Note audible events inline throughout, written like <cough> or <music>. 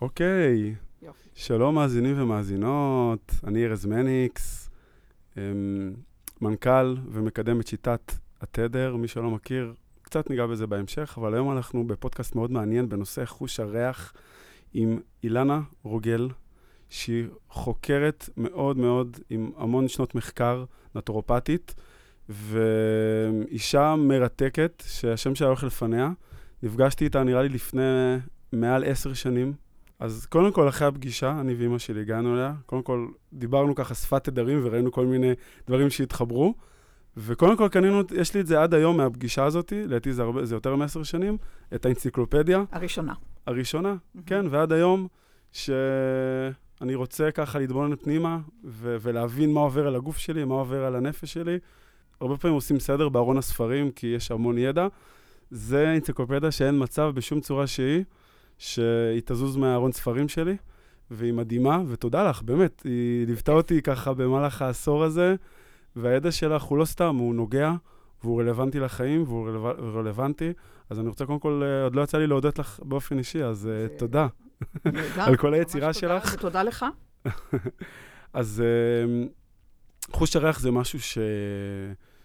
אוקיי, יופי. שלום מאזינים ומאזינות, אני ארז מניקס, אמ, מנכ"ל ומקדם את שיטת התדר, מי שלא מכיר, קצת ניגע בזה בהמשך, אבל היום אנחנו בפודקאסט מאוד מעניין בנושא חוש הריח עם אילנה רוגל, שהיא חוקרת מאוד מאוד עם המון שנות מחקר, נטורופטית, ואישה מרתקת, שהשם שלה הולך לפניה. נפגשתי איתה נראה לי לפני מעל עשר שנים. אז קודם כל, אחרי הפגישה, אני ואימא שלי הגענו אליה. קודם כל, דיברנו ככה שפת תדרים וראינו כל מיני דברים שהתחברו. וקודם כל קנינו, יש לי את זה עד היום מהפגישה הזאת, לדעתי זה, הרבה, זה יותר מעשר שנים, את האנציקלופדיה הראשונה. הראשונה, כן, ועד היום, שאני רוצה ככה להתבונן פנימה ו- ולהבין מה עובר על הגוף שלי, מה עובר על הנפש שלי. הרבה פעמים עושים סדר בארון הספרים, כי יש המון ידע. זה אנציקלופדיה שאין מצב בשום צורה שהיא, שהיא תזוז מהארון ספרים שלי, והיא מדהימה, ותודה לך, באמת, היא ליוותה אותי ככה במהלך העשור הזה, והידע שלך הוא לא סתם, הוא נוגע, והוא רלוונטי לחיים, והוא רלו... רלוונטי. אז אני רוצה קודם כל, אה, עוד לא יצא לי להודות לך באופן אישי, אז אה, זה- תודה. <laughs> על כל היצירה תודה, שלך. ותודה לך. <laughs> אז אה, חוש הריח זה משהו ש...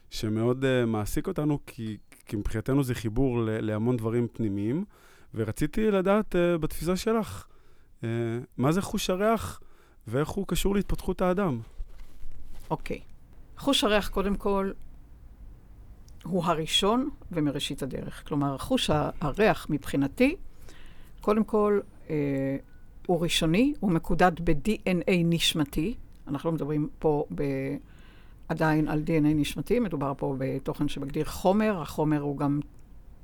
שמאוד מעסיק אותנו, כי, כי מבחינתנו זה חיבור ל... להמון דברים פנימיים, ורציתי לדעת אה, בתפיסה שלך, אה, מה זה חוש הריח ואיך הוא קשור להתפתחות האדם. אוקיי. חוש הריח, קודם כל, הוא הראשון ומראשית הדרך. כלומר, חוש הריח מבחינתי, קודם כל, אה, הוא ראשוני, הוא מקודד ב-DNA נשמתי. אנחנו לא מדברים פה ב... עדיין על DNA נשמתי, מדובר פה בתוכן שמגדיר חומר, החומר הוא גם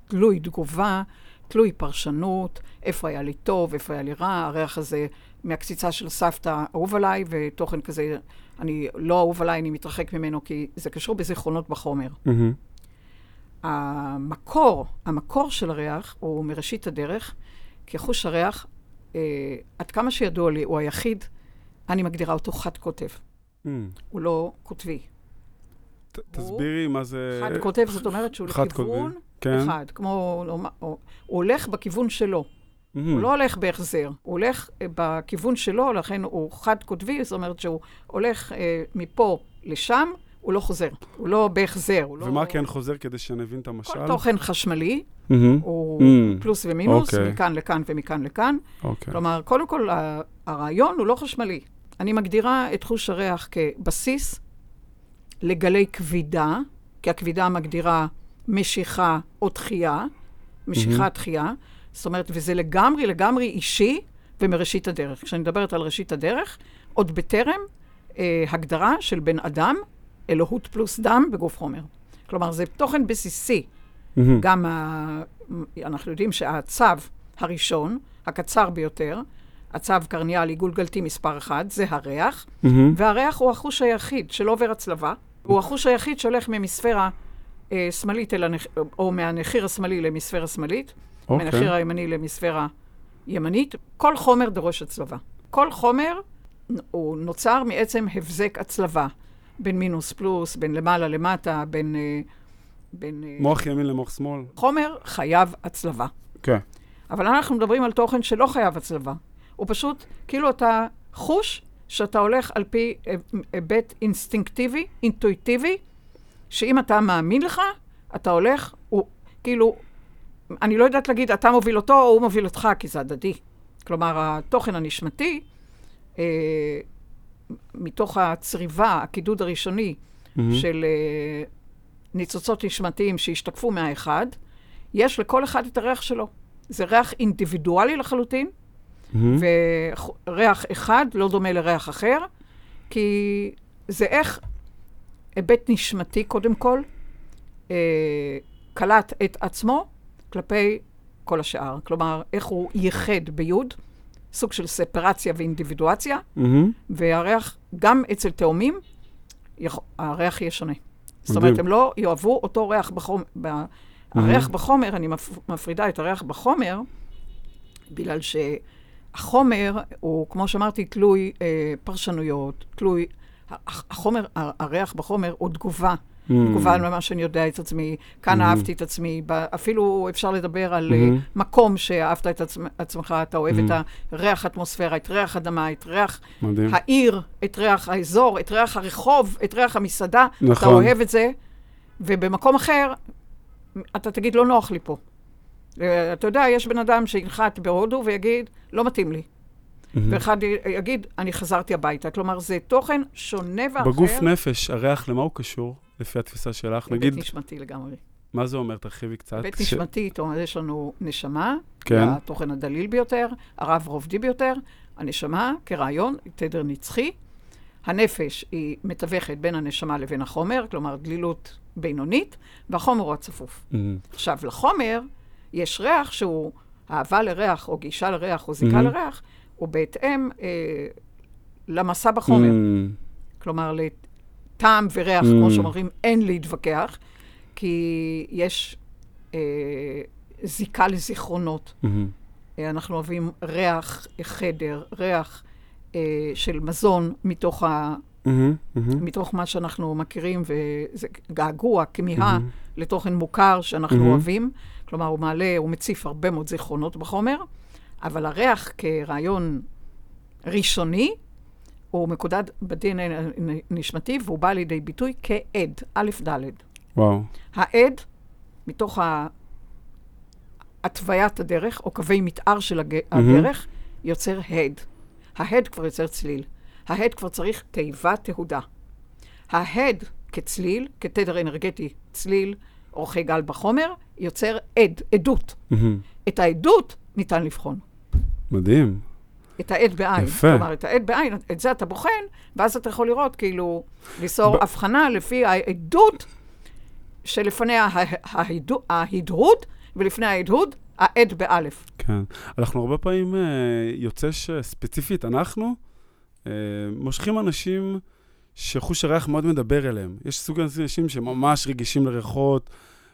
תלוי תגובה, תלוי פרשנות, איפה היה לי טוב, איפה היה לי רע, הריח הזה מהקציצה של סבתא אהוב עליי, ותוכן כזה, אני לא אהוב עליי, אני מתרחק ממנו, כי זה קשור בזיכרונות בחומר. המקור, המקור של הריח הוא מראשית הדרך, כי חוש הריח, אה, עד כמה שידוע לי, הוא היחיד, אני מגדירה אותו חד כותב. Mm. הוא לא כותבי. תסבירי מה זה... חד כותב, זאת אומרת שהוא לכיוון כן. אחד, כמו, הוא, הולך בכיוון שלו. Mm. הוא לא הולך בהחזר, הוא הולך אה, בכיוון שלו, לכן הוא חד קוטבי, זאת אומרת שהוא הולך אה, מפה לשם, הוא לא חוזר. הוא לא בהחזר, הוא לא... ומה כן חוזר כדי שנבין את המשל? כל תוכן חשמלי, מהמם. הוא Mm. פלוס ומינוס, אוקיי. מכאן לכאן ומכאן לכאן. אוקיי. כלומר, קודם כל, הרעיון הוא לא חשמלי. אני מגדירה את חוש הריח כבסיס לגלי כבידה, כי הכבידה מגדירה משיכה או דחייה, משיכה, מהמם. דחייה. זאת אומרת, וזה לגמרי, לגמרי אישי ומראשית הדרך. כשאני מדברת על ראשית הדרך, עוד בטרם אה, הגדרה של בן אדם, אלוהות פלוס דם בגוף חומר. כלומר, זה תוכן בסיסי. מהמם. גם ה... אנחנו יודעים שהצו הראשון, הקצר ביותר, הצו קרניאלי גולגלתי מספר אחד, זה הריח, מהמם. והריח הוא החוש היחיד שלא עובר הצלבה. הוא החוש היחיד שהולך ממספירה אה, שמאלית אל הנח... או מהנחיר השמאלי למספירה שמאלית, אוקיי. מהנחיר הימני למספירה ימנית. כל חומר דורש הצלבה. כל חומר הוא נוצר מעצם הבזק הצלבה, בין מינוס פלוס, בין למעלה למטה, בין... אה, בין אה, מוח ימין למוח שמאל. חומר חייב הצלבה. כן. אבל אנחנו מדברים על תוכן שלא חייב הצלבה. הוא פשוט, כאילו אתה חוש שאתה הולך על פי היבט אינסטינקטיבי, אינטואיטיבי, שאם אתה מאמין לך, אתה הולך, הוא כאילו, אני לא יודעת להגיד, אתה מוביל אותו או הוא מוביל אותך, כי זה הדדי. כלומר, התוכן הנשמתי, אה, מתוך הצריבה, הקידוד הראשוני, מהמם. של אה, ניצוצות נשמתיים שהשתקפו מהאחד, יש לכל אחד את הריח שלו. זה ריח אינדיבידואלי לחלוטין, מהמם. וריח אחד לא דומה לריח אחר, כי זה איך היבט נשמתי, קודם כל, אה, קלט את עצמו כלפי כל השאר. כלומר, איך הוא ייחד ביוד, סוג של ספרציה ואינדיבידואציה, מהמם. והריח, גם אצל תאומים, יכ... הריח יהיה שונה. זאת. אומרת, הם לא יאהבו אותו ריח בחומר. ב... הריח בחומר, אני מפ... מפרידה את הריח בחומר, בגלל שהחומר הוא, כמו שאמרתי, תלוי אה, פרשנויות, תלוי... החומר, הריח בחומר הוא תגובה מגוון ממה שאני יודע את עצמי, כאן Mm. אהבתי את עצמי, אפילו אפשר לדבר על Mm. אה, מקום שאהבת את עצמ- עצמך, אתה אוהב Mm. את הריח האטמוספירה, את ריח אדמה, את ריח מדהים. העיר, את ריח האזור, את ריח הרחוב, את ריח המסעדה, אתה נכון. אוהב את זה, ובמקום אחר, אתה תגיד, לא נוח לי פה. אתה יודע, יש בן אדם שינחת בהודו ויגיד, לא מתאים לי. מהמם. ואחד יגיד, אני חזרתי הביתה. כלומר, זה תוכן שונה ואחר. בגוף נפש, הריח, למה הוא קשור, לפי התפיסה שלך? נגיד, בית נשמתי לגמרי. מה זה אומר? תרחיבי קצת. בית ש- נשמתי, זאת אומרת, יש לנו נשמה, כן. התוכן הדליל ביותר, הרב רובדי ביותר, הנשמה כרעיון, תדר נצחי. הנפש היא מתווכת בין הנשמה לבין החומר, כלומר דלילות בינונית, והחומר הוא הצפוף. מהמם. עכשיו, לחומר יש ריח שהוא אהבה לריח, או גישה לריח, או זיקה מהמם. לריח, הוא בהתאם אה, למסע בחומר. מהמם. כלומר, לטעם וריח, Mm. כמו שאומרים, אין להתווכח, כי יש אה, זיקה לזיכרונות. מהמם. אה, אנחנו אוהבים ריח חדר, ריח אה, של מזון מתוך, ה, מהמם. מהמם. מתוך מה שאנחנו מכירים, וזה געגוע, כמיהה מהמם. לתוכן מוכר שאנחנו מהמם. אוהבים. כלומר, הוא מעלה, הוא מציף הרבה מאוד זיכרונות בחומר, אבל הריח כרעיון ראשוני, הוא מקודד ב-DNA נשמתי, והוא בא לידי ביטוי כעד, א' ד'. וואו. העד, מתוך ה- התוויית הדרך, או קווי מתאר של הג- הדרך, יוצר הד. ההד כבר יוצר צליל. ההד כבר צריך תיבת תהודה. ההד כצליל, כתדר אנרגטי, צליל, אורכי גל בחומר, יוצר עד, עדות. מהמם. את העדות ניתן לבחון. מדהים. את העד בעין. יפה. כלומר, את העד בעין, את זה אתה בוחן, ואז אתה יכול לראות, כאילו, ליצור ב- הבחנה לפי העדות שלפניה ה- ההדו- ההדהוד, ולפני ההדהוד, העד באלף. כן. אנחנו הרבה פעמים, אה, יוצא שספציפית אנחנו, אה, מושכים אנשים שחוש הריח מאוד מדבר אליהם. יש סוג אנשים שממש רגישים לריחות,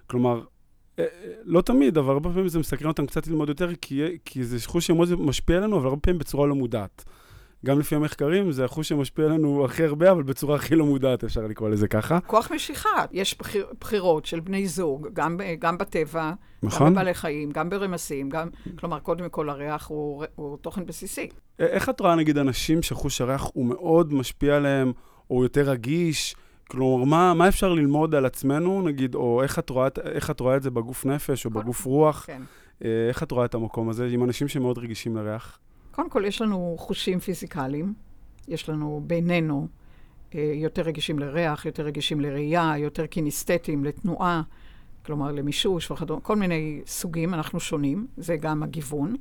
כלומר, אה, אה, לא תמיד, אבל הרבה פעמים זה מסקרן אותם קצת ללמוד יותר, כי, כי זה חוש שמאוד משפיע עלינו, אבל הרבה פעמים בצורה לא מודעת. גם לפי המחקרים, זה החוש שמשפיע עלינו הכי הרבה, אבל בצורה הכי לא מודעת, אפשר לקרוא לזה ככה. כוח משיכה. יש בחיר, בחירות של בני זוג, גם, גם בטבע, נכון? גם בבעלי חיים, גם ברמסים, גם, כלומר, קודם כל הריח הוא, הוא תוכן בסיסי. איך את רואה, נגיד, אנשים שחוש הריח הוא מאוד משפיע עליהם, או יותר רגיש? כלומר, מה, מה אפשר ללמוד על עצמנו, נגיד, או איך את רואה, איך את רואה את זה בגוף נפש, או בגוף רוח? כן. אה, איך את רואה את המקום הזה עם אנשים שמאוד רגישים לריח? קודם כל, יש לנו חושים פיזיקליים, יש לנו בינינו אה, יותר רגישים לריח, יותר רגישים לראייה, יותר קינסתטיים, לתנועה, כלומר למישוש וכדומה, כל מיני סוגים, אנחנו שונים, זה גם הגיוון,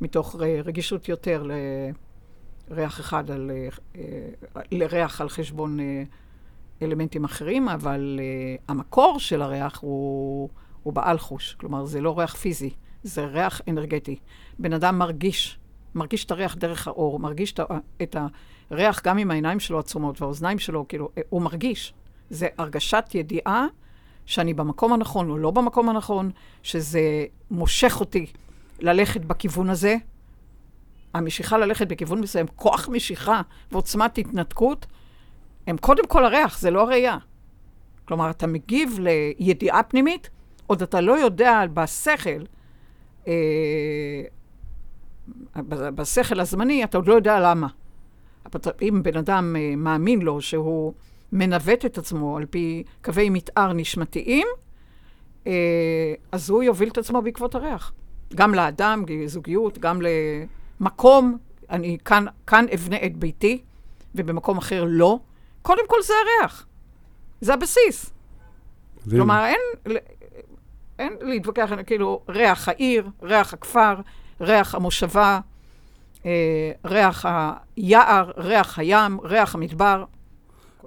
מתוך ר- רגישות יותר לריח אחד, על, אה, אה, לריח על חשבון אה, אלמנטים אחרים, אבל המקור של הריח הוא, הוא בעל חוש, כלומר זה לא ריח פיזי, זה ריח אנרגטי. בן אדם מרגיש, מרגיש את הריח דרך האור, מרגיש את הריח גם עם העיניים שלו עצומות והאוזניים שלו, כאילו, הוא מרגיש. זה הרגשת ידיעה שאני במקום הנכון או לא במקום הנכון, שזה מושך אותי ללכת בכיוון הזה. המשיכה ללכת בכיוון מסוים, כוח משיכה ועוצמת התנתקות, הם קודם כל הריח, זה לא הראייה. כלומר, אתה מגיב לידיעה פנימית, עוד אתה לא יודע בשכל, אה, בשכל הזמני, אתה עוד לא יודע למה. אם בן אדם אה, מאמין לו שהוא מנווט את עצמו על פי קווי מתאר נשמתיים, אה, אז הוא יוביל את עצמו בעקבות הריח. גם לאדם, זוגיות, גם למקום. אני כאן, כאן אבנה את ביתי, ובמקום אחר לא. קודם כל זה הריח. זה הבסיס. מדהים. כלומר, אין, אין להתווכח, כאילו, ריח העיר, ריח הכפר, ריח המושבה, אה, ריח היער, ריח הים, ריח המדבר.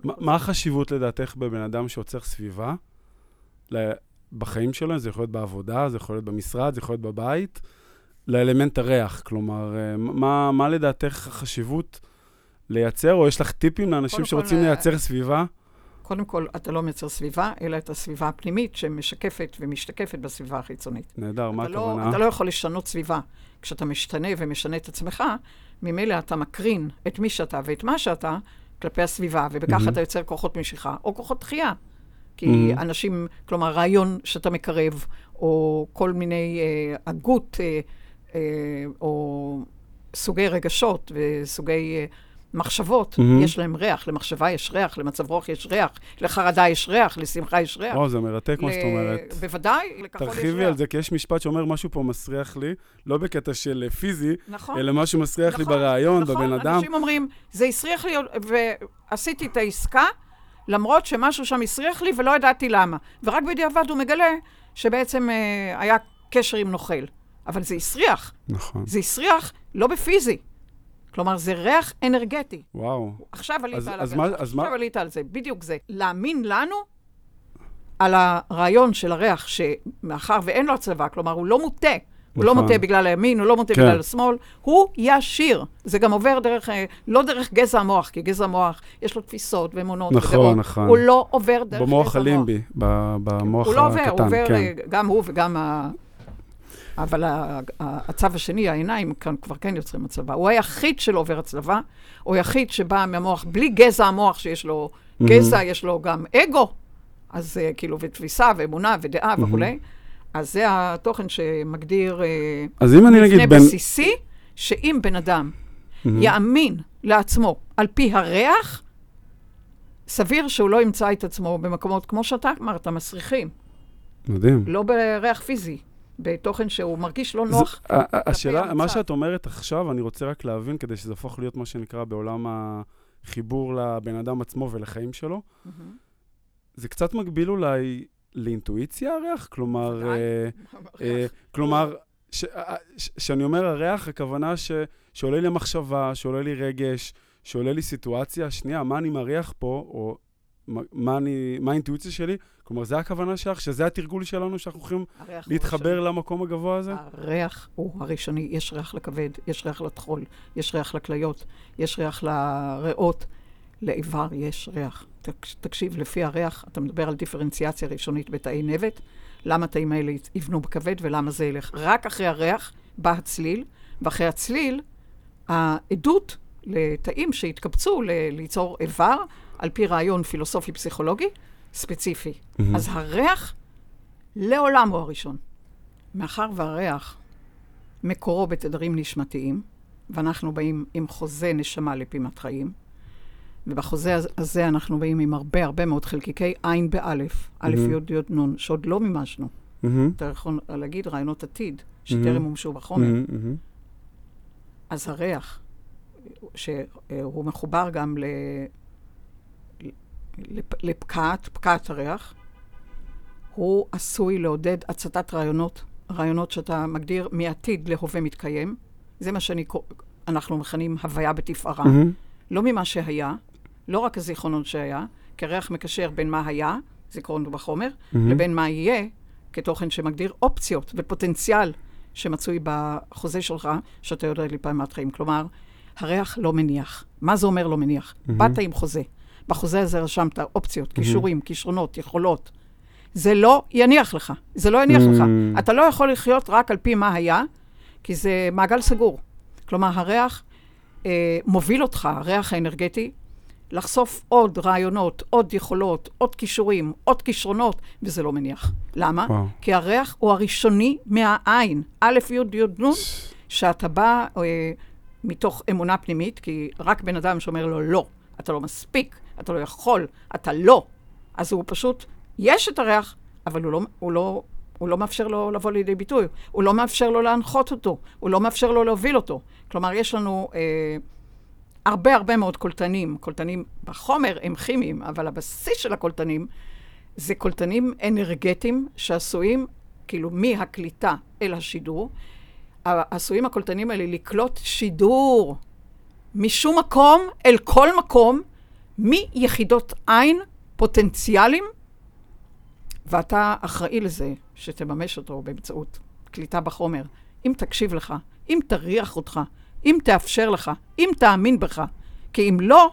מה- מה החשיבות לדעתך בבן אדם שעוצר סביבה? בחיים שלו, זה יכול להיות בעבודה, זה יכול להיות במשרד, זה יכול להיות בבית, לאלמנט הריח. כלומר, אה, מה, מה לדעתך החשיבות לייצר, או יש לך טיפים לאנשים קודם כל, שרוצים אה, לייצר סביבה? קודם כל, אתה לא מייצר סביבה, אלא את הסביבה הפנימית שמשקפת ומשתקפת בסביבה החיצונית. נהדר, מה לא, הכוונה? אתה לא יכול לשנות סביבה. כשאתה משתנה ומשנה את עצמך, ממילא אתה מקרין את מי שאתה ואת מה שאתה כלפי הסביבה, ובכך מהמם. אתה יוצר כוחות משיכה או כוחות דחייה. כי Mhm. אנשים, כלומר, רעיון שאתה מקרב, או כל מיני אה, הגות, אה, או סוגי רגשות וסוגי אה, מחשבות, Mhm. יש להם ריח. למחשבה יש ריח, למצב רוח יש ריח, לחרדה יש ריח, לשמחה יש ריח. וואו, זה מרתק מה ל- שאת אומרת. בוודאי, לכחול יש ריח. תרחיבי על זה, כי יש משפט שאומר משהו פה מסריח לי, לא בקטע של אה, פיזי, נכון. אלא משהו מסריח לי נכון, ברעיון, נכון, בבן אדם. אנשים אומרים, זה הסריח לי, ועשיתי את העסקה, למרות שמשהו שם הסריח לי ולא ידעתי למה. ורק בדיעבד הוא מגלה שבעצם אה, היה קשר עם נוכל. אבל זה הסריח. נכון. זה הסריח לא בפיזי. כלומר, זה ריח אנרגטי. וואו. עכשיו עלית אז- על אז הגל. מה- אז מה- עכשיו עלית על זה, בדיוק זה. להאמין לנו על הרעיון של הריח, שמאחר ואין לו הצלבה, כלומר, הוא לא מוטה. הוא לא נכון. מוטה בגלל הימין, הוא לא מוטה כן. בגלל השמאל, הוא ישיר. זה גם עובר דרך, אה, לא דרך גזע המוח, כי גזע המוח, יש לו תפיסות ואמונות נכון, ודעות. נכון. הוא לא עובר דרך גזע המוח. במוח הלימבי, במוח הוא לא עובר, הוא הקטן, עובר, כן. אה, גם הוא וגם. אבל הצו השני, העיניים, כאן כבר כן יוצרים הצלבה. הוא היחיד שלא עובר הצלבה, הוא היחיד שבא מהמוח, בלי גזע המוח שיש לו גזע, יש לו גם אגו, אז אה, כאילו, ותפיסה, ואמונה, ודעה וכולי. אז זה התוכן שמגדיר אה, אז אם אני נגיד בין... בסיסי, שאם בן אדם יאמין לעצמו על פי הריח, סביר שהוא לא ימצא את עצמו במקומות, כמו שאתה אמרת, מסריחים. מדהים. לא בריח פיזי, בתוכן שהוא מרגיש לא נוח. השאלה, מה. שאת אומרת עכשיו, אני רוצה רק להבין, כדי שזה יהפוך להיות מה שנקרא בעולם החיבור לבן אדם עצמו ולחיים שלו, זה קצת מגביל אולי לאינטואיציה הריח? כלומר. אה, אה, כלומר, כשאני אומר הריח, הכוונה ש- שעולה לי מחשבה, שעולה לי רגש, שעולה לי סיטואציה, שנייה, מה אני מריח פה, או מה- מה אני- מה האינטואיציה שלי? כלומר, זה הכוונה שלך? שזה התרגול שלנו, שאנחנו הוא להתחבר ראשוני. למקום הגבוה הזה? הריח הוא הראשוני, יש ריח לכבד, יש ריח לטחול, יש ריח לכליות, יש ריח לריאות, לאיבר יש ריח. תק- תקשיב, לפי הריח, אתה מדבר על דיפרנציאציה ראשונית בתאי נבט, למה התאים האלה יבנו בכבד ולמה זה ילך. רק אחרי הריח בא הצליל, ואחרי הצליל, העדות לתאים שהתקבצו ל- ליצור איבר, על פי רעיון פילוסופי-פסיכולוגי ספציפי. מהמם. אז הריח לעולם הוא הראשון. מאחר והריח מקורו בתדרים נשמתיים, ואנחנו באים עם חוזה נשמה לפימת חיים, ובחוזה הז- הזה אנחנו באים עם הרבה הרבה מאוד חלקיקי עין באלף, א', מהמם. י', י', נ', שעוד לא מימשנו. אתה יכול להגיד רעיונות עתיד. שטרם מומשו בחומר. אז הריח, שהוא מחובר גם לפקעת, פקעת הריח, הוא עשוי לעודד הצתת רעיונות, רעיונות שאתה מגדיר מעתיד להווה מתקיים. זה מה שאנחנו מכנים הוויה בתפארה. מהמם. לא ממה שהיה, לא רק הזיכרונות שהיה, כי הריח מקשר בין מה היה, זיכרון בחומר, מהמם. לבין מה יהיה, כתוכן שמגדיר אופציות ופוטנציאל שמצוי בחוזה שלך, שאתה יודע לפעמת חיים. כלומר, הריח לא מניח. מה זה אומר לא מניח? מהמם. באת עם חוזה. בחוזה הזה רשמת אופציות, כישורים, כישרונות, יכולות. זה לא יניח לך. זה לא יניח לך. אתה לא יכול לחיות רק על פי מה היה, כי זה מעגל סגור. כלומר, הריח אה, מוביל אותך, הריח האנרגטי, לחשוף עוד רעיונות, עוד יכולות, עוד כישורים, עוד כישרונות, וזה לא מניח. למה? וואו. כי הריח הוא הראשוני מהעין, א', י', י', נ', שאתה בא אה, מתוך אמונה פנימית, כי רק בן אדם שאומר לו לא, אתה לא מספיק, אתה לא יכול, אתה לא, אז הוא פשוט, יש את הריח, אבל הוא לא, הוא לא, הוא לא מאפשר לו לבוא לידי ביטוי, הוא לא מאפשר לו להנחות אותו, הוא לא מאפשר לו להוביל אותו. כלומר, יש לנו אה, הרבה הרבה מאוד קולטנים, קולטנים בחומר הם כימיים, אבל הבסיס של הקולטנים זה קולטנים אנרגטיים שעשויים, כאילו, מהקליטה אל השידור. עשויים הקולטנים האלה לקלוט שידור משום מקום אל כל מקום, מיחידות עין פוטנציאליים, ואתה אחראי לזה שתממש אותו באמצעות קליטה בחומר. אם תקשיב לך, אם תריח אותך, אם תאפשר לך, אם תאמין בך. כי אם לא,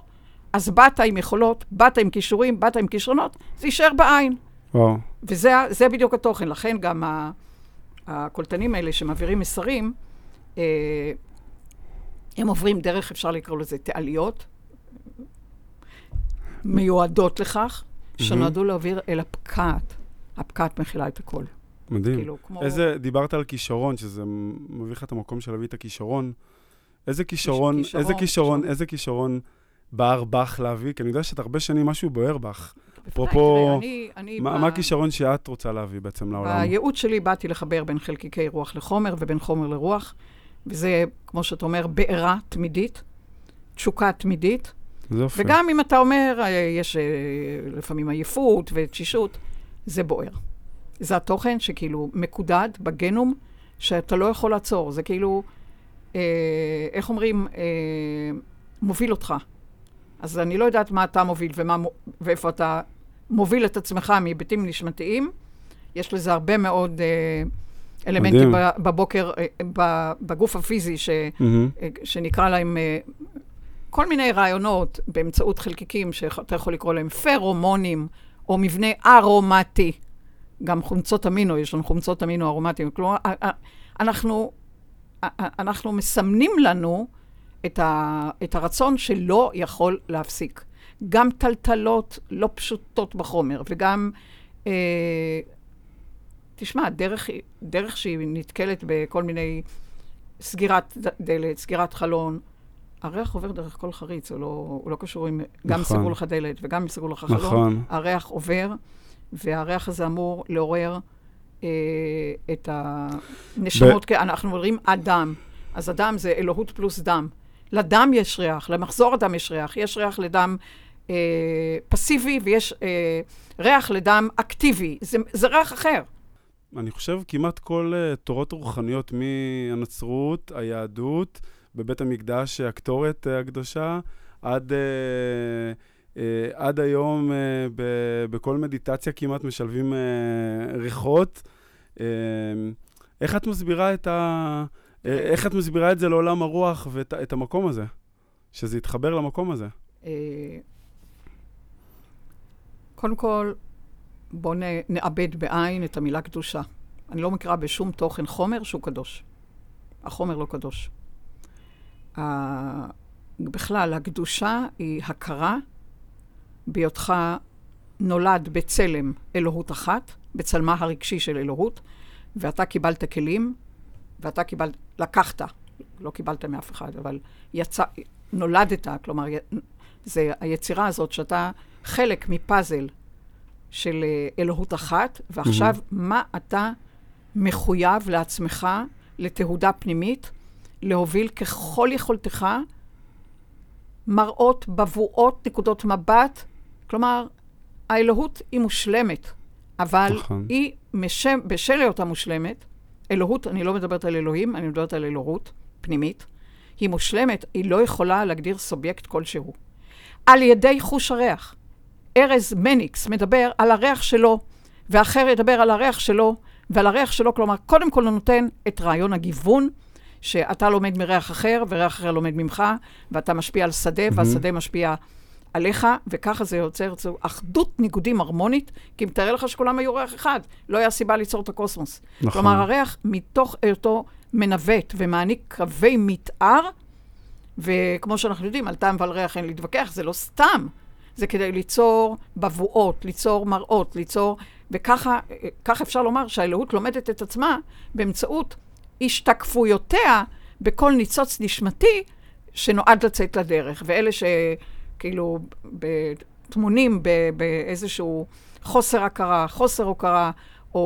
אז באת עם יכולות, באת עם כישורים, באת עם כישרונות, זה יישאר בעין. וואו. וזה בדיוק התוכן. לכן גם ה- הקולטנים האלה שמעבירים מסרים, אה, הם עוברים דרך, אפשר לקרוא לזה תעליות, מיועדות לכך, שנועדו להעביר אל הפקעת. הפקעת מכילה את הכל. מדהים. כאילו, כמו... איזה, דיברת על כישרון, שזה מביא לך את המקום של להביא את הכישרון. איזה כישרון, כישרון, איזה כישרון, כישרון. איזה כישרון בער בך להביא? כי אני יודע שאת הרבה שנים משהו בוער בך. אפרופו, מה ב- מה הכישרון שאת רוצה להביא בעצם לעולם? בייעוד שלי באתי לחבר בין חלקיקי רוח לחומר ובין חומר לרוח, וזה, כמו שאתה אומר, בעירה תמידית, תשוקה תמידית. יופי. וגם אם אתה אומר, אה, יש אה, לפעמים עייפות ותשישות, זה בוער. זה התוכן שכאילו מקודד בגנום, שאתה לא יכול לעצור. זה כאילו, אה, איך אומרים, אה, מוביל אותך. אז אני לא יודעת מה אתה מוביל ומה, ואיפה אתה מוביל את עצמך מהיבטים נשמתיים. יש לזה הרבה מאוד אה, אלמנטים מדהים. בבוקר, אה, בגוף הפיזי, ש, מהמם. אה, שנקרא להם אה, כל מיני רעיונות באמצעות חלקיקים שאתה יכול לקרוא להם פרומונים, או מבנה ארומטי. גם חומצות אמינו, יש לנו חומצות אמינו ארומטיים. כלומר, אנחנו, אנחנו מסמנים לנו את, ה, את הרצון שלא יכול להפסיק. גם טלטלות לא פשוטות בחומר, וגם, אה, תשמע, דרך, דרך שהיא נתקלת בכל מיני סגירת דלת, סגירת חלון, הריח עובר דרך כל חריץ, הוא לא, הוא לא קשור עם... גם נכון. סגרו לך דלת וגם אם סגרו לך חלון. נכון. הריח עובר, והריח הזה אמור לעורר אה, את הנשמות, כי אנחנו אומרים אדם. אז אדם זה אלוהות פלוס דם. לדם יש ריח, למחזור הדם יש ריח. יש ריח לדם אה, פסיבי ויש אה, ריח לדם אקטיבי. זה, זה ריח אחר. אני חושב כמעט כל uh, תורות רוחניות מהנצרות, היהדות, בבית המקדש, הקטורת uh, הקדושה, עד, uh, uh, עד היום בכל מדיטציה כמעט משלבים ריחות. איך את מסבירה את ה... איך את מסבירה את זה לעולם הרוח ואת את המקום הזה? שזה יתחבר למקום הזה. אה, קודם כל, בואו נאבד בעין את המילה קדושה. אני לא מכירה בשום תוכן חומר שהוא קדוש. החומר לא קדוש. ה- בכלל, הקדושה היא הכרה בהיותך נולד בצלם אלוהות אחת, בצלמה הרגשי של אלוהות, ואתה קיבלת כלים, ואתה קיבלת, לקחת, לא קיבלת מאף אחד, אבל יצא, נולדת, כלומר, זה היצירה הזאת שאתה חלק מפאזל של אה, אלוהות אחת, ועכשיו מה אתה מחויב לעצמך לתהודה פנימית, להוביל ככל יכולתך מראות, בבואות, נקודות מבט. כלומר, האלוהות היא מושלמת, אבל נכון. היא, משם, בשל היותה מושלמת, אלוהות, אני לא מדברת על אלוהים, אני מדברת על אלוהות פנימית, היא מושלמת, היא לא יכולה להגדיר סובייקט כלשהו. על ידי חוש הריח. ארז מניקס מדבר על הריח שלו, ואחר ידבר על הריח שלו, ועל הריח שלו, כלומר, קודם כל הוא נותן את רעיון הגיוון, שאתה לומד מריח אחר, וריח אחר לומד ממך, ואתה משפיע על שדה, והשדה משפיע עליך, וככה זה יוצר זו אחדות ניגודים הרמונית, כי מתאר לך שכולם היו ריח אחד, לא היה סיבה ליצור את הקוסמוס. נכון. כלומר, הריח מתוך היותו מנווט ומעניק קווי מתאר, וכמו שאנחנו יודעים, על טעם ועל ריח אין להתווכח, זה לא סתם. זה כדי ליצור בבואות, ליצור מראות, ליצור... וככה ככה אפשר לומר שהאלוהות לומדת את עצמה באמצעות השתקפויותיה בכל ניצוץ נשמתי שנועד לצאת לדרך. ואלה שכאילו טמונים באיזשהו חוסר הכרה, חוסר הוקרה, או,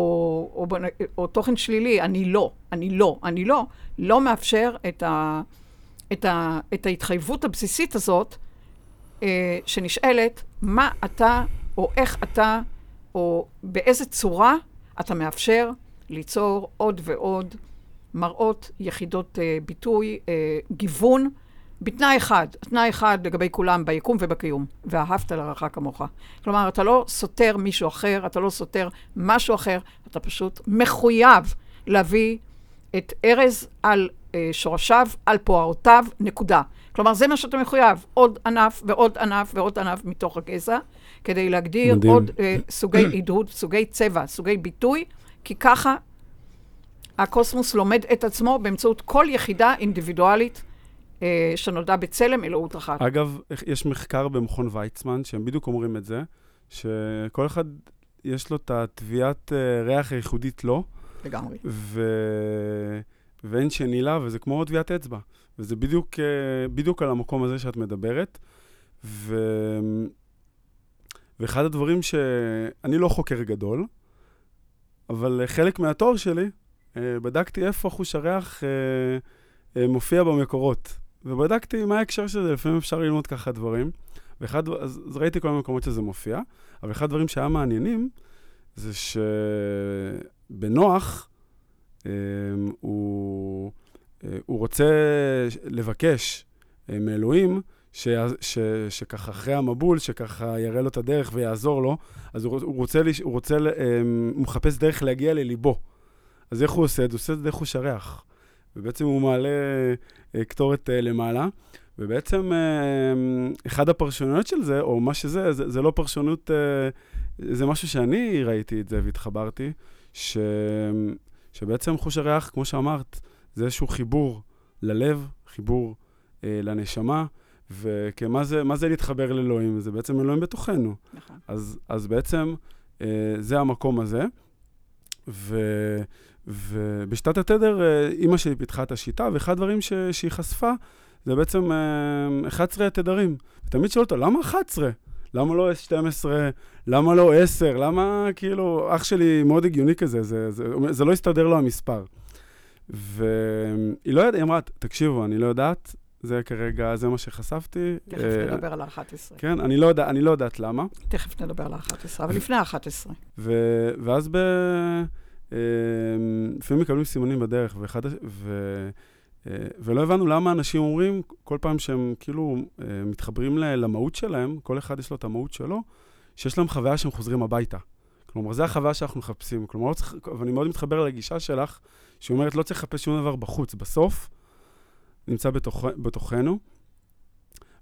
או, או, או תוכן שלילי, אני לא, אני לא, אני לא, לא מאפשר את, ה, את, ה, את ההתחייבות הבסיסית הזאת, אה, שנשאלת, מה אתה, או איך אתה, או באיזה צורה אתה מאפשר ליצור עוד ועוד מראות, יחידות אה, ביטוי, אה, גיוון, בתנאי אחד, תנאי אחד לגבי כולם, ביקום ובקיום, ואהבת לרעך כמוך. כלומר, אתה לא סותר מישהו אחר, אתה לא סותר משהו אחר, אתה פשוט מחויב להביא את ארז על אה, שורשיו, על פוערותיו, נקודה. כלומר, זה מה שאתה מחויב, עוד ענף ועוד ענף ועוד ענף מתוך הגזע, כדי להגדיר מדהים. עוד אה, סוגי עידוד, סוגי צבע, סוגי ביטוי, כי ככה הקוסמוס לומד את עצמו באמצעות כל יחידה אינדיבידואלית אה, שנולדה בצלם אלוהות אחת. אגב, יש מחקר במכון ויצמן, שהם בדיוק אומרים את זה, שכל אחד יש לו את התביעת אה, ריח הייחודית לו, לגמרי. ו... ואין שני לה, וזה כמו טביעת אצבע. וזה בדיוק, אה, בדיוק על המקום הזה שאת מדברת. ו... ואחד הדברים ש... אני לא חוקר גדול, אבל חלק מהתואר שלי, בדקתי איפה חוש הריח אה, מופיע במקורות. ובדקתי מה ההקשר של זה, לפעמים אפשר ללמוד ככה דברים. ואחד, אז, ראיתי כל מיני מקומות שזה מופיע, אבל אחד הדברים שהיה מעניינים, זה שבנוח, אה, הוא, אה, הוא רוצה לבקש אה, מאלוהים, ש, ש, שככה אחרי המבול, שככה יראה לו את הדרך ויעזור לו, אז הוא, הוא רוצה, הוא, רוצה, אה, הוא מחפש דרך להגיע לליבו. אז איך הוא עושה את זה? הוא עושה את זה דרך הריח. ובעצם הוא מעלה אה, קטורת אה, למעלה, ובעצם אה, אחד הפרשנויות של זה, או מה שזה, זה, זה לא פרשנות, זה משהו שאני ראיתי את זה והתחברתי, ש, שבעצם חוש הריח, כמו שאמרת, זה איזשהו חיבור ללב, חיבור אה, לנשמה, וכמה זה, מה זה להתחבר לאלוהים? זה בעצם אלוהים בתוכנו. נכון. אז, אז בעצם אה, זה המקום הזה, ו... ובשיטת התדר, אה, אימא שלי פיתחה את השיטה, ואחד הדברים ש... שהיא חשפה, זה בעצם 11 אה, התדרים. ותמיד שואל אותו, למה 11? למה לא 12? למה לא 10? למה, כאילו, אח שלי מאוד הגיוני כזה, זה, זה, זה, לא הסתדר לו המספר. והיא לא יודעת, היא אמרה, תקשיבו, אני לא יודעת, זה כרגע, זה מה שחשפתי. תכף uh, נדבר על ה-11. כן, אני לא, יודע, אני לא יודעת למה. תכף נדבר על ה-11, אבל לפני ה-11. ואז ב... אמ, לפעמים מקבלים סימנים בדרך, ואחד, ו, אה, ולא הבנו למה אנשים אומרים, כל פעם שהם כאילו אה, מתחברים למהות שלהם, כל אחד יש לו את המהות שלו, שיש להם חוויה שהם חוזרים הביתה. כלומר, זו החוויה שאנחנו מחפשים. כלומר, לא צריך, ואני מאוד מתחבר לגישה שלך, שהיא אומרת, לא צריך לחפש שום דבר בחוץ. בסוף, נמצא בתוך, בתוכנו.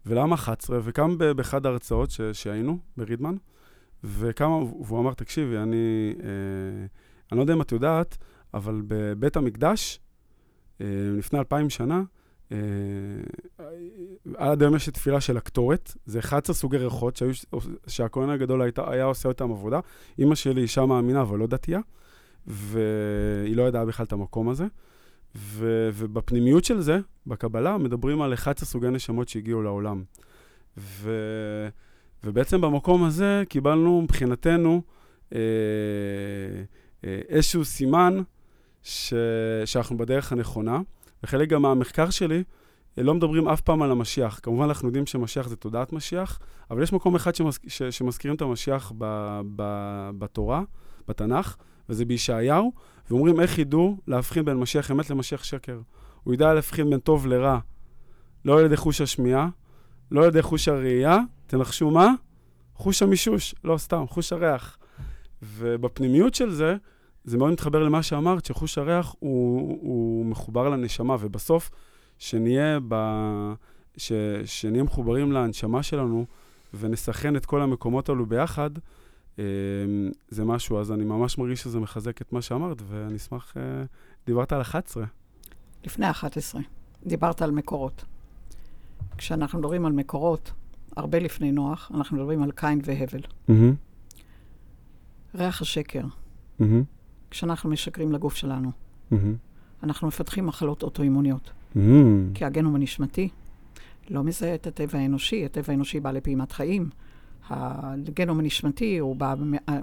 ולמה 11? וקם באחד ההרצאות שהיינו, ברידמן, וכמה, והוא אמר, תקשיבי, אני... אה, אני לא יודע אם את יודעת, אבל בבית המקדש, אה, לפני אלפיים שנה, אה, עד היום יש תפילה של הקטורת, זה 11 סוגי ריחות שהכהן הגדול הייתה, היה עושה אותם עבודה. אימא שלי אישה מאמינה, אבל לא דתייה, והיא לא ידעה בכלל את המקום הזה. ו, ובפנימיות של זה, בקבלה, מדברים על 11 סוגי נשמות שהגיעו לעולם. ו, ובעצם במקום הזה קיבלנו מבחינתנו אה, איזשהו סימן ש... שאנחנו בדרך הנכונה. וחלק גם מהמחקר שלי, אה, לא מדברים אף פעם על המשיח. כמובן, אנחנו יודעים שמשיח זה תודעת משיח, אבל יש מקום אחד שמז... ש... שמזכירים את המשיח ב... ב... בתורה, בתנ"ך, וזה בישעיהו, ואומרים איך ידעו להבחין בין משיח אמת למשיח שקר. הוא ידע להבחין בין טוב לרע, לא על ידי חוש השמיעה, לא על ידי חוש הראייה, תנחשו מה? חוש המישוש, לא סתם, חוש הריח. ובפנימיות של זה, זה מאוד מתחבר למה שאמרת, שחוש הריח הוא, הוא מחובר לנשמה, ובסוף, שנהיה, ב, ש, שנהיה מחוברים לנשמה שלנו ונסכן את כל המקומות האלו ביחד, אמ, זה משהו, אז אני ממש מרגיש שזה מחזק את מה שאמרת, ואני אשמח, אה, דיברת על 11. לפני 11, דיברת על מקורות. כשאנחנו מדברים על מקורות, הרבה לפני נוח, אנחנו מדברים על קין והבל. Mm-hmm. ריח השקר. Mm-hmm. כשאנחנו משקרים לגוף שלנו, mm-hmm. אנחנו מפתחים מחלות אוטואימוניות. Mm-hmm. כי הגנום הנשמתי לא מזהה את הטבע האנושי, הטבע האנושי בא לפעימת חיים. הגנום הנשמתי הוא בא, אה,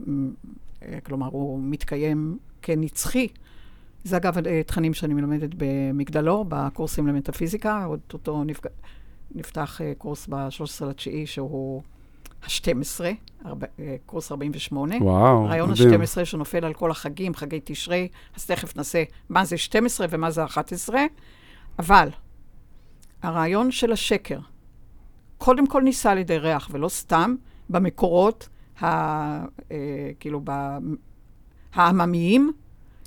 כלומר, הוא מתקיים כנצחי. זה אגב תכנים שאני מלמדת במגדלור, בקורסים למטאפיזיקה, עוד אותו נפג... נפתח אה, קורס ב-13 לתשיעי, שהוא ה-12, אה, קורס 48. וואו, רעיון ה-12 שנופל על כל החגים, חגי תשרי, אז תכף נעשה מה זה 12 ומה זה 11. אבל הרעיון של השקר, קודם כל ניסה על ידי ריח, ולא סתם, במקורות, ה, אה, כאילו, ב, העממיים,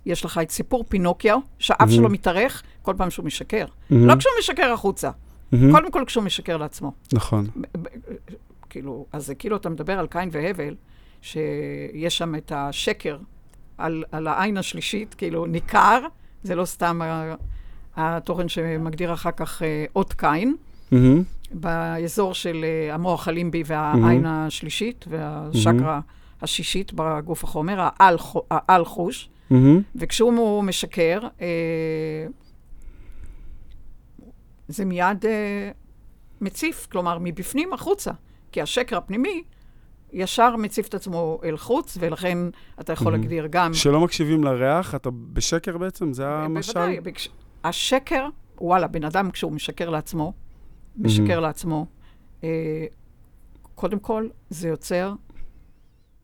יש לך את סיפור פינוקיו, שהאף mm-hmm. שלו מתארך כל פעם שהוא משקר. Mm-hmm. לא כשהוא משקר החוצה, mm-hmm. קודם כל כשהוא משקר לעצמו. נכון. כאילו, אז זה כאילו אתה מדבר על קין והבל, שיש שם את השקר על, על העין השלישית, כאילו, ניכר, זה לא סתם התוכן שמגדיר אחר כך אה, אות קין. Mm-hmm. באזור של אה, המוח הלימבי והעין השלישית והשקרה השישית בגוף החומר, העל-חוש. מהמם. וכשהוא משקר, אה, זה מיד אה, מציף, כלומר, מבפנים החוצה. כי השקר הפנימי ישר מציף את עצמו אל חוץ, ולכן אתה יכול מהמם. להגדיר גם... כשלא מקשיבים לריח, אתה בשקר בעצם? זה המשל? בוודאי. בכש- השקר, וואלה, בן אדם כשהוא משקר לעצמו, משקר מהמם. לעצמו, אה, קודם כל, זה יוצר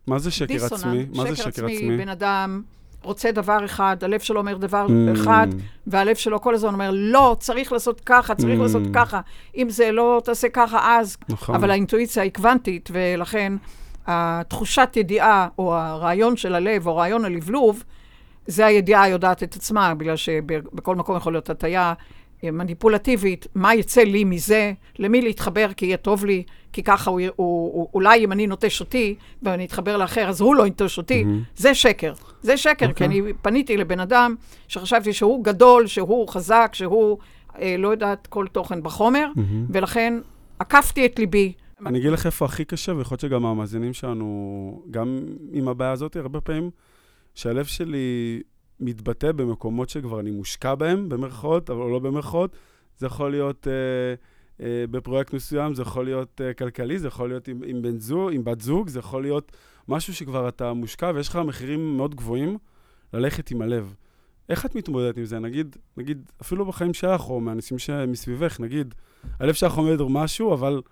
מה זה שקר דיסוננס. עצמי? מה זה שקר עצמי? בן אדם רוצה דבר אחד, הלב שלו אומר דבר Mm. אחד, והלב שלו כל הזמן אומר, לא, צריך לעשות ככה, צריך Mm. לעשות ככה. אם זה לא תעשה ככה, אז... נכון. אבל האינטואיציה היא קוונטית, ולכן התחושת ידיעה, או הרעיון של הלב, או רעיון הלבלוב, זה הידיעה יודעת את עצמה, בגלל שבכל מקום יכול להיות הטיה אה, מניפולטיבית, מה יצא לי מזה, למי להתחבר כי יהיה טוב לי, כי ככה הוא, הוא, הוא, אולי אם אני נוטש אותי ואני אתחבר לאחר, אז הוא לא ינטוש אותי, מהמם. זה שקר. זה שקר, כי אוקיי. אני פניתי לבן אדם שחשבתי שהוא גדול, שהוא חזק, שהוא אה, לא יודעת כל תוכן בחומר, מהמם. ולכן עקפתי את ליבי. אני אגיד לך איפה הכי קשה, ויכול להיות שגם המאזינים שלנו, גם עם הבעיה הזאת, הרבה פעמים, שהלב שלי מתבטא במקומות שכבר אני מושקע בהם, במרכאות, אבל לא במרכאות. זה יכול להיות אה, אה, בפרויקט מסוים, זה יכול להיות אה, כלכלי, זה יכול להיות עם, עם בן זוג, עם בת זוג, זה יכול להיות משהו שכבר אתה מושקע ויש לך מחירים מאוד גבוהים ללכת עם הלב. איך את מתמודדת עם זה? נגיד, נגיד, אפילו בחיים שלך, או מאנשים שמסביבך, נגיד, הלב שלך עומד על משהו, אבל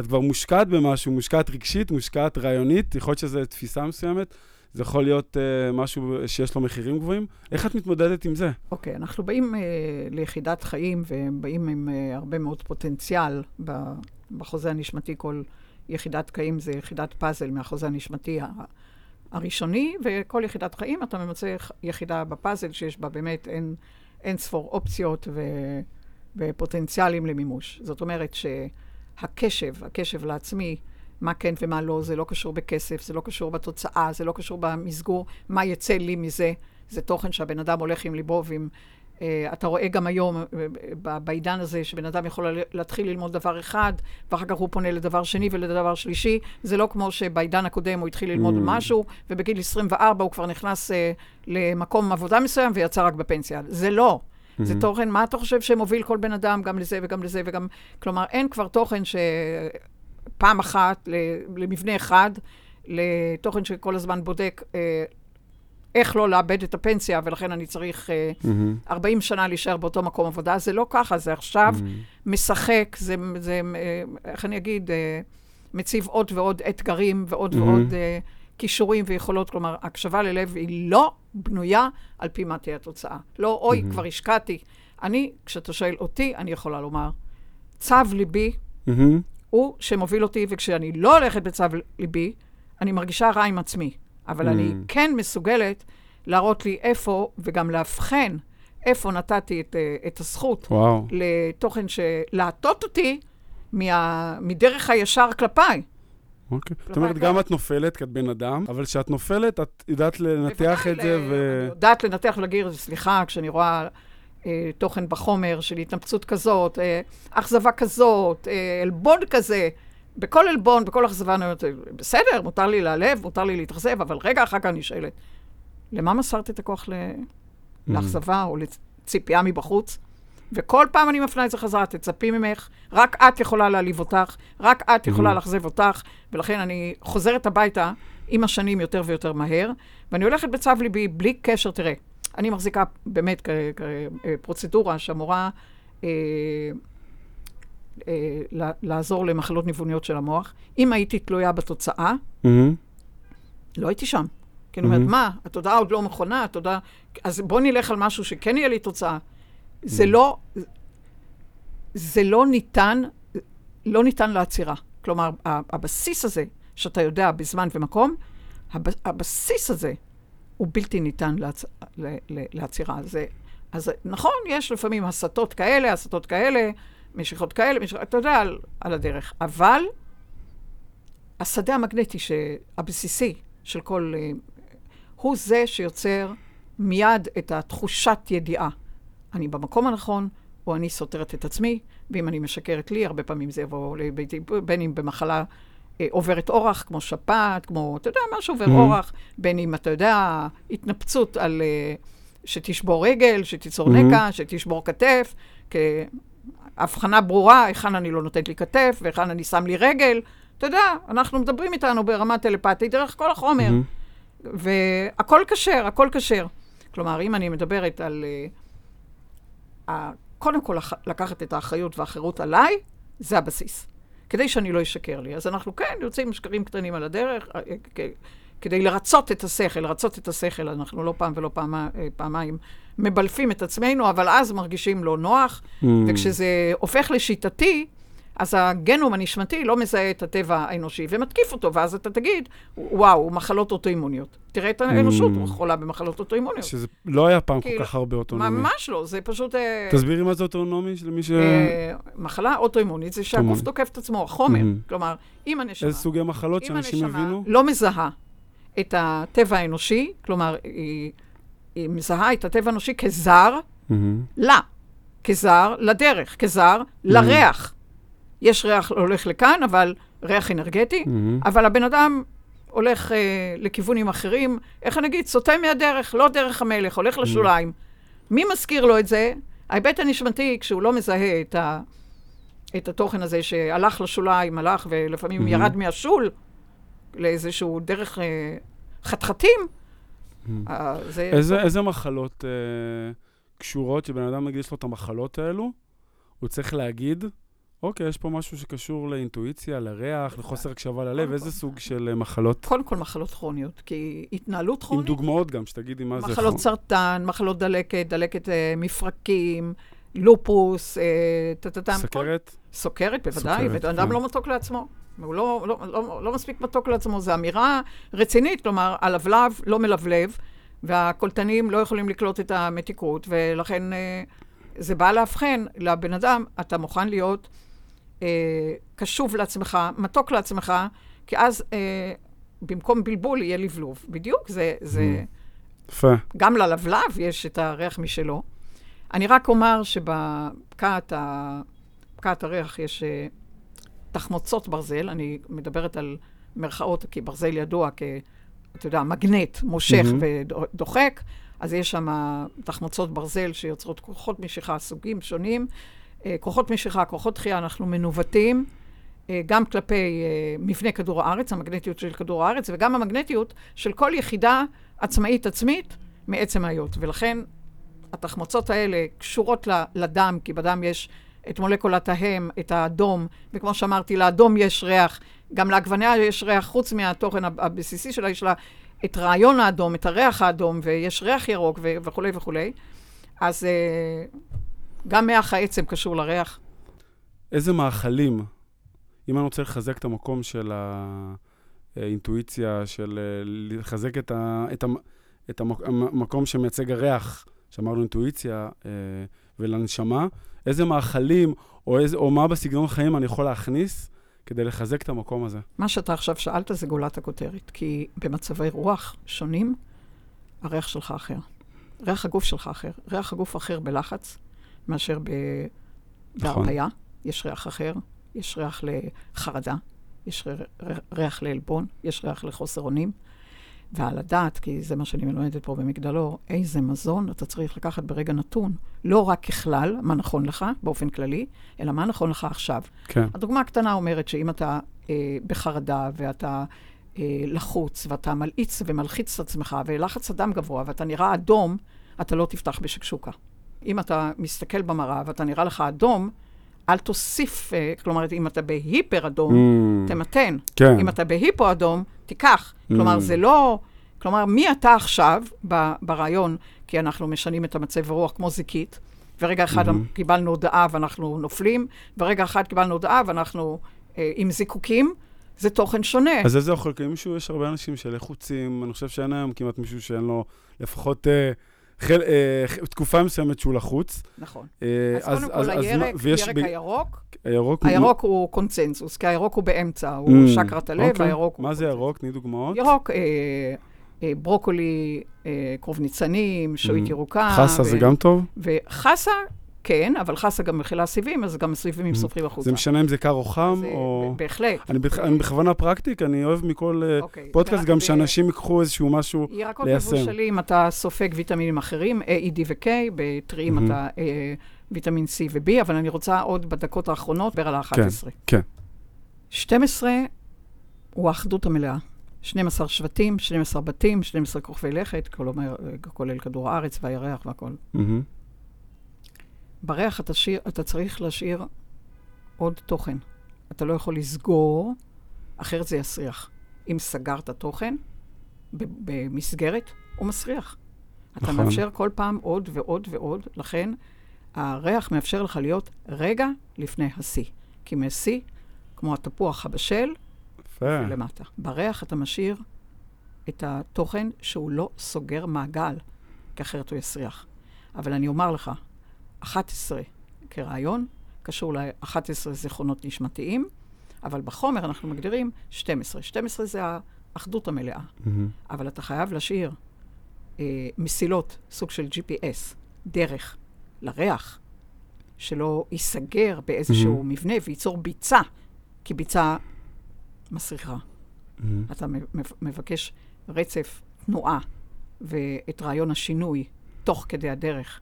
את כבר מושקעת במשהו, מושקעת רגשית, מושקעת רעיונית, יכול להיות שזו תפיסה מסוימת, זה יכול להיות uh, משהו שיש לו מחירים גבוהים. איך את מתמודדת עם זה? אוקיי, אנחנו באים אה, ליחידת חיים, והם באים עם אה, הרבה מאוד פוטנציאל. בחוזה הנשמתי כל יחידת חיים זה יחידת פאזל מהחוזה הנשמתי הראשוני, וכל יחידת חיים אתה ממצא יחידה בפאזל שיש בה באמת אין, אין ספור אופציות ו, ופוטנציאלים למימוש. זאת אומרת שהקשב, הקשב לעצמי, מה כן ומה לא, זה לא קשור בכסף, זה לא קשור בתוצאה, זה לא קשור במסגור, מה יצא לי מזה. זה תוכן שהבן אדם הולך עם ליבו ועם... Uh, אתה רואה גם היום, uh, בעידן הזה, שבן אדם יכול להתחיל ללמוד דבר אחד, ואחר כך הוא פונה לדבר שני ולדבר שלישי. זה לא כמו שבעידן הקודם הוא התחיל ללמוד Mm. משהו, ובגיל 24 הוא כבר נכנס uh, למקום עבודה מסוים ויצא רק בפנסיה. זה לא. זה מהמם. תוכן, מה אתה חושב שמוביל כל בן אדם, גם לזה וגם לזה וגם... כלומר, אין כבר תוכן שפעם אחת, למבנה אחד, לתוכן שכל הזמן בודק אה, איך לא לאבד את הפנסיה, ולכן אני צריך אה, מהמם. 40 שנה להישאר באותו מקום עבודה. זה לא ככה, זה עכשיו מהמם. משחק, זה, זה אה, איך אני אגיד, אה, מציב עוד ועוד אתגרים ועוד מהמם. ועוד אה, כישורים ויכולות. כלומר, הקשבה ללב היא לא בנויה על פי מה תהיה התוצאה. לא, אוי, מהמם. כבר השקעתי. אני, כשאתה שואל אותי, אני יכולה לומר, צו ליבי מהמם. הוא שמוביל אותי, וכשאני לא הולכת בצו ליבי, אני מרגישה רע עם עצמי. אבל Mm. אני כן מסוגלת להראות לי איפה, וגם לאבחן איפה נתתי את, אה, את הזכות וואו. לתוכן שלהטות אותי מה, מדרך הישר כלפיי. אוקיי. זאת אומרת, גם- את נופלת, כי את בן אדם, אבל כשאת נופלת, את יודעת לנתח את זה, ו... אני יודעת לנתח ולהגיד, סליחה, כשאני רואה אה, תוכן בחומר של התנפצות כזאת, אה, אכזבה כזאת, אה, עלבון כזה, בכל עלבון, בכל אכזבה, אני אומרת, בסדר, מותר לי להיעלב, מותר לי להתאכזב, אבל רגע אחר כך אני שואלת, למה מסרת את הכוח ל... Mm. לאכזבה או לציפייה מבחוץ? וכל פעם אני מפנה את זה חזרה, תצפי ממך, רק את יכולה להעליב אותך, רק את יכולה Mhm. לאכזב אותך, ולכן אני חוזרת הביתה עם השנים יותר ויותר מהר, ואני הולכת בצו ליבי בלי קשר, תראה, אני מחזיקה באמת כפרוצדורה שאמורה אה, אה, לעזור למחלות ניווניות של המוח. אם הייתי תלויה בתוצאה. לא הייתי שם. כי אני אומרת. מה, התודעה עוד לא מכונה, התודעה... אז בוא נלך על משהו שכן יהיה לי תוצאה. זה. לא... זה לא ניתן, לא ניתן לעצירה. כלומר, הבסיס הזה, שאתה יודע בזמן ומקום, הב, הבסיס הזה הוא בלתי ניתן לעצ, ל, ל, לעצירה. זה, אז נכון, יש לפעמים הסטות כאלה, הסטות כאלה, משיכות כאלה, משיכות, אתה יודע, על, על הדרך. אבל השדה המגנטי ש- הבסיסי של כל... אה, הוא זה שיוצר מיד את התחושת ידיעה. אני במקום הנכון, או אני סותרת את עצמי, ואם אני משקרת לי, הרבה פעמים זה יבוא לביתי, בין אם במחלה עוברת אורח, כמו שפעת, כמו, אתה יודע, מה שעובר Mhm. אורח, בין אם, אתה יודע, התנפצות על... אה, שתשבור רגל, שתיצור Mhm. נקע, שתשבור כתף, כהבחנה ברורה, היכן אני לא נותנת לי כתף, והיכן אני שם לי רגל. אתה יודע, אנחנו מדברים איתנו ברמה טלפתית דרך כל החומר. מהמם. והכל כשר, הכל כשר. כלומר, אם אני מדברת על... Uh, קודם כל, לקחת את האחריות והחירות עליי, זה הבסיס. כדי שאני לא אשקר לי. אז אנחנו כן יוצאים שקרים קטנים על הדרך, אה, כדי לרצות את השכל, לרצות את השכל, אנחנו לא פעם ולא פעמה, אה, פעמיים מבלפים את עצמנו, אבל אז מרגישים לא נוח, מהמם. וכשזה הופך לשיטתי, אז הגנום הנשמתי לא מזהה את הטבע האנושי ומתקיף אותו, ואז אתה תגיד, וואו, מחלות אוטואימוניות. תראה את האנושות, Mm. חולה במחלות אוטואימוניות. שזה לא היה פעם כל כאילו, כך הרבה אוטונומי. ממש לא, זה פשוט... אה, תסבירי מה זה אוטונומי למי ש... אה, מחלה אוטואימונית זה שהגוף. תוקף את עצמו, החומר. Mhm. כלומר, אם הנשמה... איזה סוגי מחלות שאנשים הבינו? לא מזהה את הטבע האנושי, כלומר, היא, היא מזהה את הטבע האנושי כזר מהמם. לה, כזר לדרך, כזר לריח. יש ריח הולך לכאן, אבל ריח אנרגטי, מהמם. אבל הבן אדם הולך אה, לכיוונים אחרים, איך אני אגיד, סוטה מהדרך, לא דרך המלך, הולך לשוליים. מי מזכיר לו את זה? ההיבט הנשמתי, כשהוא לא מזהה את, ה, את התוכן הזה שהלך לשוליים, הלך ולפעמים Mhm. ירד מהשול לאיזשהו דרך אה, חתחתים, Mhm. אה, זה... איזה, איזה מחלות אה, קשורות, שבן אדם נגיד יש לו את המחלות האלו, הוא צריך להגיד, אוקיי, יש פה משהו שקשור לאינטואיציה, לריח, לחוסר הקשבה ללב, איזה. סוג של אה, מחלות? קודם כל מחלות כרוניות, כי התנהלות עם כרונית... דוגמאות גם, שתגידי מה זה. מחלות. סרטן, מחלות דלקת, דלקת אה, מפרקים, לופוס, אה, טטטם. סכרת? סוכרת, בוודאי, סוכרת, ובן אדם כן. לא מתוק לעצמו. הוא לא, לא, לא, לא מספיק מתוק לעצמו, זו אמירה רצינית, כלומר, הלבלב לא מלבלב, והקולטנים לא יכולים לקלוט את המתיקות, ולכן אה, זה בא לאבחן לבן אדם, אתה מוכן להיות אה, קשוב לעצמך, מתוק לעצמך, כי אז אה, במקום בלבול יהיה לבלוב. בדיוק, זה, זה, יפה. גם ללבלב יש את הריח משלו. אני רק אומר שבפקעת ה... פקעת הריח יש אה, תחמוצות ברזל, אני מדברת על מרכאות, כי ברזל ידוע כ... אתה יודע, מגנט, מושך מהמם. ודוחק, אז יש שם תחמוצות ברזל שיוצרות כוחות משיכה, סוגים שונים. אה, כוחות משיכה, כוחות דחייה, אנחנו מנווטים אה, גם כלפי אה, מבנה כדור הארץ, המגנטיות של כדור הארץ, וגם המגנטיות של כל יחידה עצמאית עצמית מעצם ההיות. ולכן התחמוצות האלה קשורות לדם, כי בדם יש את מולקולת ההם, את האדום, וכמו שאמרתי, לאדום יש ריח, גם לעגבניה יש ריח, חוץ מהתוכן הב- הבסיסי שלה, יש לה את רעיון האדום, את הריח האדום, ויש ריח ירוק וכולי וכולי. אז גם מח העצם קשור לריח. איזה מאכלים, אם אני רוצה לחזק את המקום של האינטואיציה, של אה, לחזק את, ה, את, המ, את המק, המקום שמייצג הריח, שאמרנו אינטואיציה, אה, ולנשמה, איזה מאכלים, או, איזה, או מה בסגנון חיים אני יכול להכניס כדי לחזק את המקום הזה? מה שאתה עכשיו שאלת זה גולת הכותרת, כי במצבי רוח שונים, הריח שלך אחר. ריח הגוף שלך אחר. ריח הגוף אחר בלחץ מאשר ב... נכון. בהרפאיה. יש ריח אחר, יש ריח לחרדה, יש. ריח לעלבון, יש ריח לחוסר אונים. ועל הדעת, כי זה מה שאני מלמדת פה במגדלור, איזה מזון אתה צריך לקחת ברגע נתון. לא רק ככלל, מה נכון לך באופן כללי, אלא מה נכון לך עכשיו. כן. הדוגמה הקטנה אומרת שאם אתה אה, בחרדה ואתה אה, לחוץ ואתה מלעיץ ומלחיץ את עצמך ולחץ הדם גבוה ואתה נראה אדום, אתה לא תפתח בשקשוקה. אם אתה מסתכל במראה ואתה נראה לך אדום, אל תוסיף, אה, כלומר, אם אתה בהיפר אדום, Mm, תמתן. כן. אם אתה בהיפו אדום, תיקח. כלומר, Mm. זה לא... כלומר, מי אתה עכשיו ב- ברעיון, כי אנחנו משנים את המצב רוח כמו זיקית, ורגע אחד Mhm. קיבלנו הודעה ואנחנו נופלים, ורגע אחד קיבלנו הודעה ואנחנו אה, עם זיקוקים, זה תוכן שונה. אז איזה יכול, כי מישהו, יש הרבה אנשים שלחוצים, אני חושב שאין היום כמעט מישהו שאין לו לפחות אה, חל, אה, תקופה מסוימת שהוא לחוץ. נכון. אה, אז קודם כל, מה- הירק, הירק ב- הירוק, הירוק, הוא- הירוק הוא קונצנזוס, כי הירוק הוא באמצע, הוא Mm, שקרת הלב, אוקיי. והירוק הוא... מה זה. ירוק? תני דוגמאות. ירוק, אה, אה, ברוקולי, אה, כרוב ניצנים, שועית Mm. ירוקה. חסה ו- זה גם טוב? וחסה כן, אבל חסה גם מכילה סיבים, אז גם הסיבים סופרים החוצה. זה משנה אם זה קר או חם, או... בהחלט. אני בכ- אני בכוונה פרקטיק, אני אוהב מכל אה, אוקיי. פודקאסט גם שאנשים ייקחו איזשהו משהו... ירקות ליישם. מבושלים, אתה סופג ויטמינים אחרים, A, E, D ו-K, בטריים. אתה אה, ויטמין C ו-B, אבל אני רוצה עוד בדקות האחרונות לדבר על ה-11. כן. 12 הוא האחדות המלאה. 12 שבטים, 12 בתים, 12 כוכבי לכת, כלומר, כולל כדור הארץ והירח והכול. מהמם. בריח אתה, שיר, אתה צריך להשאיר עוד תוכן. אתה לא יכול לסגור, אחרת זה יסריח. אם סגרת תוכן במסגרת, הוא מסריח. אתה נכון. מאפשר כל פעם עוד ועוד ועוד, לכן הריח מאפשר לך להיות רגע לפני השיא. כי משיא, כמו התפוח הבשל. למטה. בריח אתה משאיר את התוכן שהוא לא סוגר מעגל, כי אחרת הוא יסריח. אבל אני אומר לך, 11 כרעיון, קשור ל-11 זיכרונות נשמתיים, אבל בחומר אנחנו מגדירים 12. 12 זה האחדות המלאה. מהמם. אבל אתה חייב להשאיר אה, מסילות, סוג של GPS, דרך לריח, שלא ייסגר באיזשהו מהמם. מבנה וייצור ביצה, כי ביצה מסריחה. מהמם. אתה מבקש רצף תנועה ואת רעיון השינוי תוך כדי הדרך.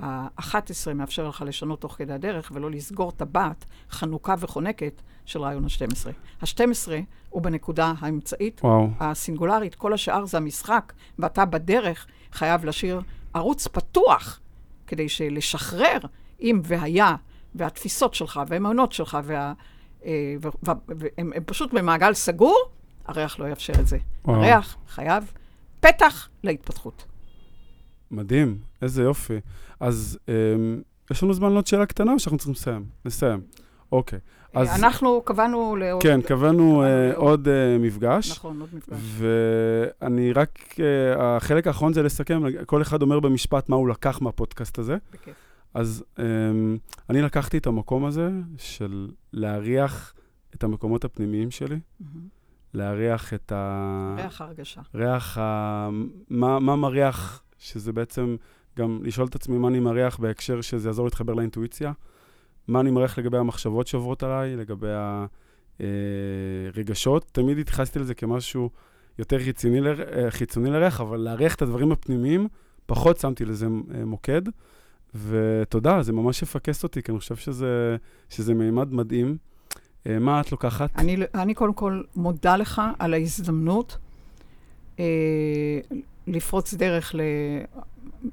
ה-11 מאפשר לך לשנות תוך כדי הדרך ולא לסגור טבעת חנוקה וחונקת של רעיון ה-12. ה-12 הוא בנקודה האמצעית וואו. הסינגולרית, כל השאר זה המשחק, ואתה בדרך חייב להשאיר ערוץ פתוח כדי לשחרר אם והיה, והתפיסות שלך, והאמונות שלך, וה, אה, והם הם פשוט במעגל סגור, הריח לא יאפשר את זה. וואו. הריח חייב פתח להתפתחות. מדהים, איזה יופי. אז אמ, יש לנו זמן לעוד שאלה קטנה או שאנחנו צריכים לסיים? נסיים. אוקיי. אז אז... אנחנו קבענו לעוד... כן, קבענו אה, לעוד. עוד אה, מפגש. נכון, עוד מפגש. ואני רק, אה, החלק האחרון זה לסכם, כל אחד אומר במשפט מה הוא לקח מהפודקאסט הזה. בכיף. אז um, אני לקחתי את המקום הזה של להריח את המקומות הפנימיים שלי, מהמם. להריח את ה... ריח ההרגשה. ריח ה... מה, מה מריח, שזה בעצם גם לשאול את עצמי מה אני מריח בהקשר שזה יעזור להתחבר לאינטואיציה, מה אני מריח לגבי המחשבות שעוברות עליי, לגבי הרגשות. תמיד התייחסתי לזה כמשהו יותר. אה, חיצוני לריח, אבל להריח את הדברים הפנימיים, פחות שמתי לזה אה, מוקד. ותודה, זה ממש יפקס אותי, כי אני חושב שזה, שזה מימד מדהים. אה, מה את לוקחת? אני, אני קודם כל מודה לך על ההזדמנות אה, לפרוץ דרך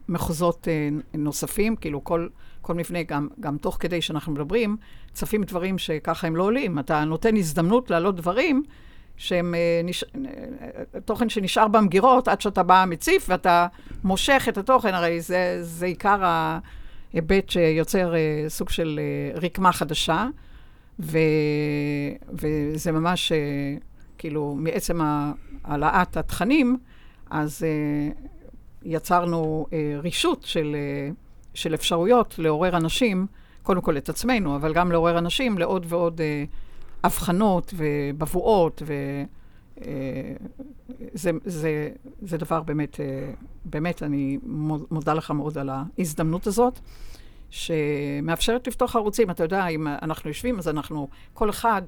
למחוזות אה, נוספים, כאילו כל, כל מבנה, גם, גם תוך כדי שאנחנו מדברים, צפים דברים שככה הם לא עולים. אתה נותן הזדמנות להעלות דברים שהם אה, נש... אה, תוכן שנשאר במגירות עד שאתה בא מציף ואתה מושך את התוכן, הרי זה, זה עיקר ההיבט שיוצר סוג של רקמה חדשה. ו... וזה ממש, כאילו, מעצם העלאת התכנים, אז אה, יצרנו אה, רישות של, אה, של אפשרויות לעורר אנשים, קודם כל את עצמנו, אבל גם לעורר אנשים לעוד ועוד אה, הבחנות ובבואות, וזה זה, זה דבר באמת, אה, באמת, אני מודה לך מאוד על ההזדמנות הזאת. שמאפשרת לפתוח ערוצים. אתה יודע, אם אנחנו יושבים, אז אנחנו, כל אחד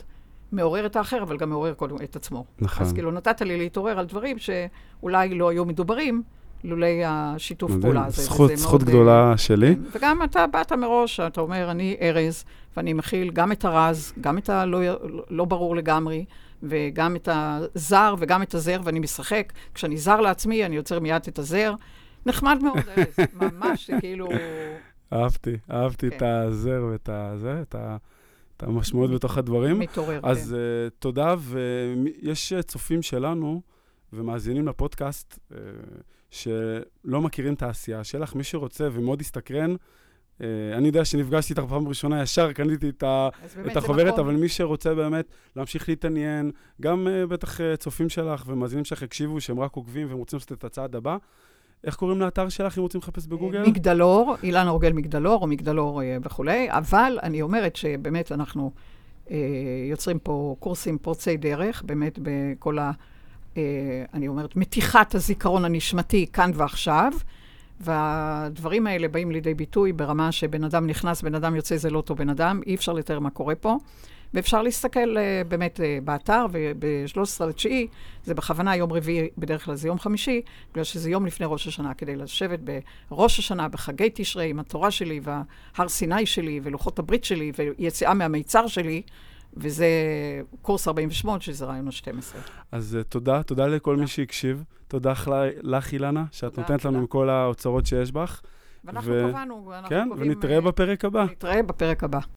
מעורר את האחר, אבל גם מעורר קודם את עצמו. נכון. אז כאילו, נתת לי להתעורר על דברים שאולי לא היו מדוברים, לולי השיתוף מדהים. פעולה הזה. זכות, זכות מאוד, גדולה אה, שלי. כן. וגם אתה באת מראש, אתה אומר, אני ארז, ואני מכיל גם את הרז, גם את הלא לא ברור לגמרי, וגם את הזר וגם את הזר, ואני משחק. כשאני זר לעצמי, אני יוצר מיד את הזר. נחמד מאוד, ארז, ממש, זה כאילו... אהבתי, אהבתי כן. את הזר ואת הזה, את ה- את המשמעות בתוך הדברים. מתעורר, אז כן. uh, תודה, ויש uh, צופים שלנו ומאזינים לפודקאסט uh, שלא מכירים את העשייה שלך. מי שרוצה ומאוד הסתקרן, uh, אני יודע שנפגשתי איתך פעם ראשונה, ישר קניתי את, ה, את החוברת, נכון. אבל מי שרוצה באמת להמשיך להתעניין, גם uh, בטח uh, צופים שלך ומאזינים שלך יקשיבו, שהם רק עוקבים והם רוצים לעשות את הצעד הבא. איך קוראים לאתר שלך אם רוצים לחפש בגוגל? מגדלור, אילנה אורגל מגדלור, או מגדלור אה, וכולי, אבל אני אומרת שבאמת אנחנו אה, יוצרים פה קורסים פורצי דרך, באמת בכל ה... אה, אני אומרת, מתיחת הזיכרון הנשמתי כאן ועכשיו, והדברים האלה באים לידי ביטוי ברמה שבן אדם נכנס, בן אדם יוצא, זה לא אותו בן אדם, אי אפשר לתאר מה קורה פה. ואפשר להסתכל uh, באמת uh, באתר, וב-13 לתשיעי, זה בכוונה יום רביעי, בדרך כלל זה יום חמישי, בגלל שזה יום לפני ראש השנה, כדי לשבת בראש השנה, בחגי תשרי, עם התורה שלי, וההר סיני שלי, ולוחות הברית שלי, ויציאה מהמיצר שלי, וזה קורס 48, שזה רעיון ה-12. אז uh, תודה, תודה לכל תודה. מי שהקשיב. תודה לך, אילנה, שאת תודה, נותנת תודה. לנו כל האוצרות שיש בך. ואנחנו ו... קבענו, ואנחנו כן, קובעים... כן, ונתראה בפרק הבא. נתראה בפרק הבא.